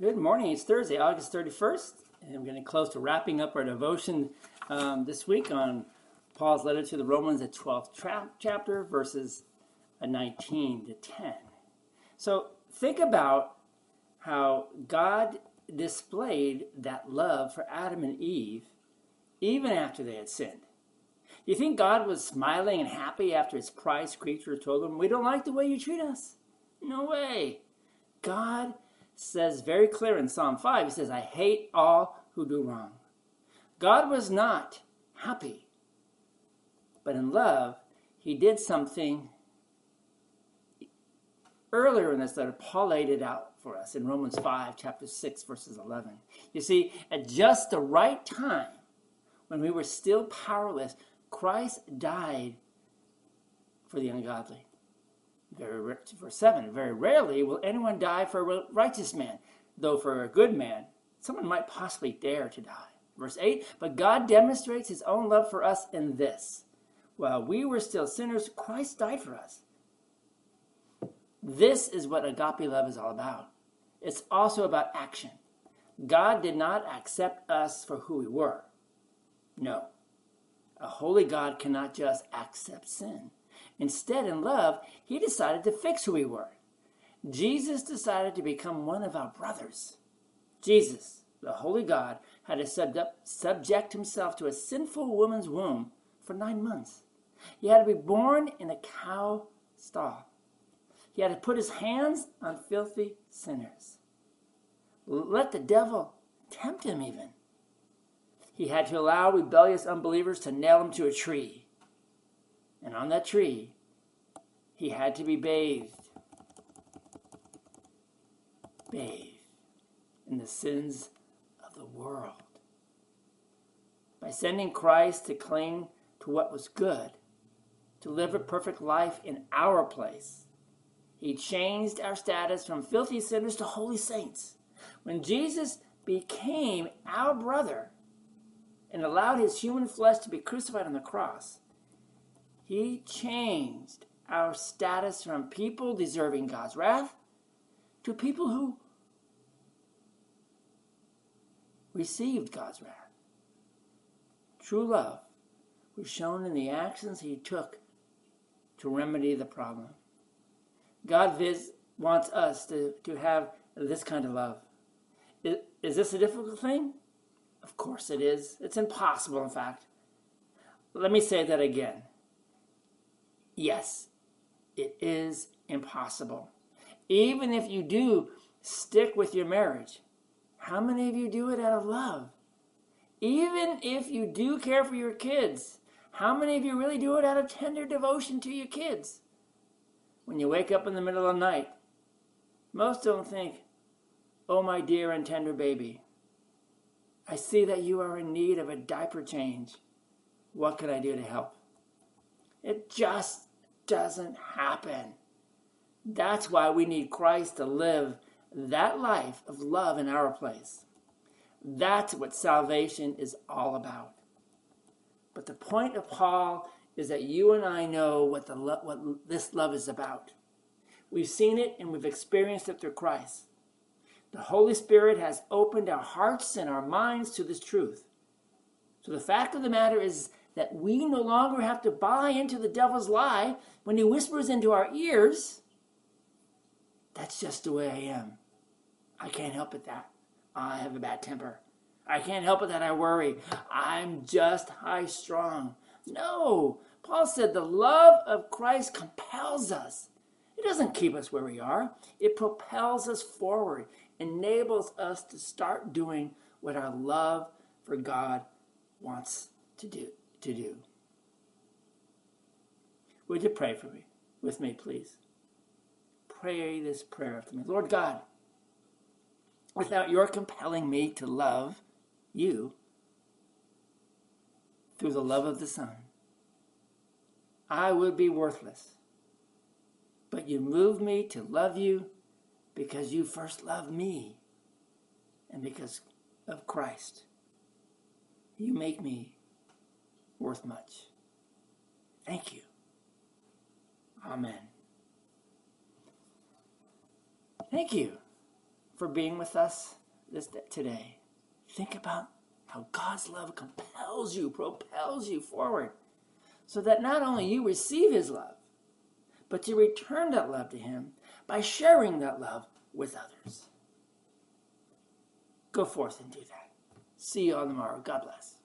Good morning. It's Thursday, August 31st, and we're getting close to wrapping up our devotion um, this week on Paul's letter to the Romans, the 12th tra- chapter, verses uh, 19 to 10. So think about how God displayed that love for Adam and Eve even after they had sinned. Do you think God was smiling and happy after his prized creature told him, We don't like the way you treat us? No way. God says very clear in Psalm 5, he says, I hate all who do wrong. God was not happy, but in love, he did something earlier in this letter. Paul laid it out for us in Romans 5, chapter 6, verses 11. You see, at just the right time, when we were still powerless, Christ died for the ungodly. Very verse seven. Very rarely will anyone die for a righteous man, though for a good man, someone might possibly dare to die. Verse eight. But God demonstrates His own love for us in this: while we were still sinners, Christ died for us. This is what agape love is all about. It's also about action. God did not accept us for who we were. No. A holy God cannot just accept sin. Instead, in love, he decided to fix who we were. Jesus decided to become one of our brothers. Jesus, the Holy God, had to subject himself to a sinful woman's womb for nine months. He had to be born in a cow stall. He had to put his hands on filthy sinners. Let the devil tempt him, even. He had to allow rebellious unbelievers to nail him to a tree. And on that tree, he had to be bathed. Bathed in the sins of the world. By sending Christ to cling to what was good, to live a perfect life in our place, he changed our status from filthy sinners to holy saints. When Jesus became our brother and allowed his human flesh to be crucified on the cross, he changed our status from people deserving God's wrath to people who received God's wrath. True love was shown in the actions he took to remedy the problem. God vis- wants us to, to have this kind of love. Is, is this a difficult thing? Of course it is. It's impossible, in fact. Let me say that again. Yes, it is impossible. Even if you do stick with your marriage, how many of you do it out of love? Even if you do care for your kids, how many of you really do it out of tender devotion to your kids? When you wake up in the middle of the night, most don't think, Oh, my dear and tender baby, I see that you are in need of a diaper change. What can I do to help? It just doesn't happen. That's why we need Christ to live that life of love in our place. That's what salvation is all about. But the point of Paul is that you and I know what, the lo- what this love is about. We've seen it and we've experienced it through Christ. The Holy Spirit has opened our hearts and our minds to this truth. So the fact of the matter is that we no longer have to buy into the devil's lie when he whispers into our ears, that's just the way I am. I can't help it that I have a bad temper. I can't help it that I worry. I'm just high strung. No, Paul said the love of Christ compels us. It doesn't keep us where we are, it propels us forward, enables us to start doing what our love for God wants to do to do. Would you pray for me, with me, please? Pray this prayer after me. Lord God, without your compelling me to love you through the love of the Son, I would be worthless. But you move me to love you because you first loved me and because of Christ. You make me worth much. Thank you. Amen. Thank you for being with us this today. Think about how God's love compels you, propels you forward, so that not only you receive His love, but you return that love to Him by sharing that love with others. Go forth and do that. See you all tomorrow. God bless.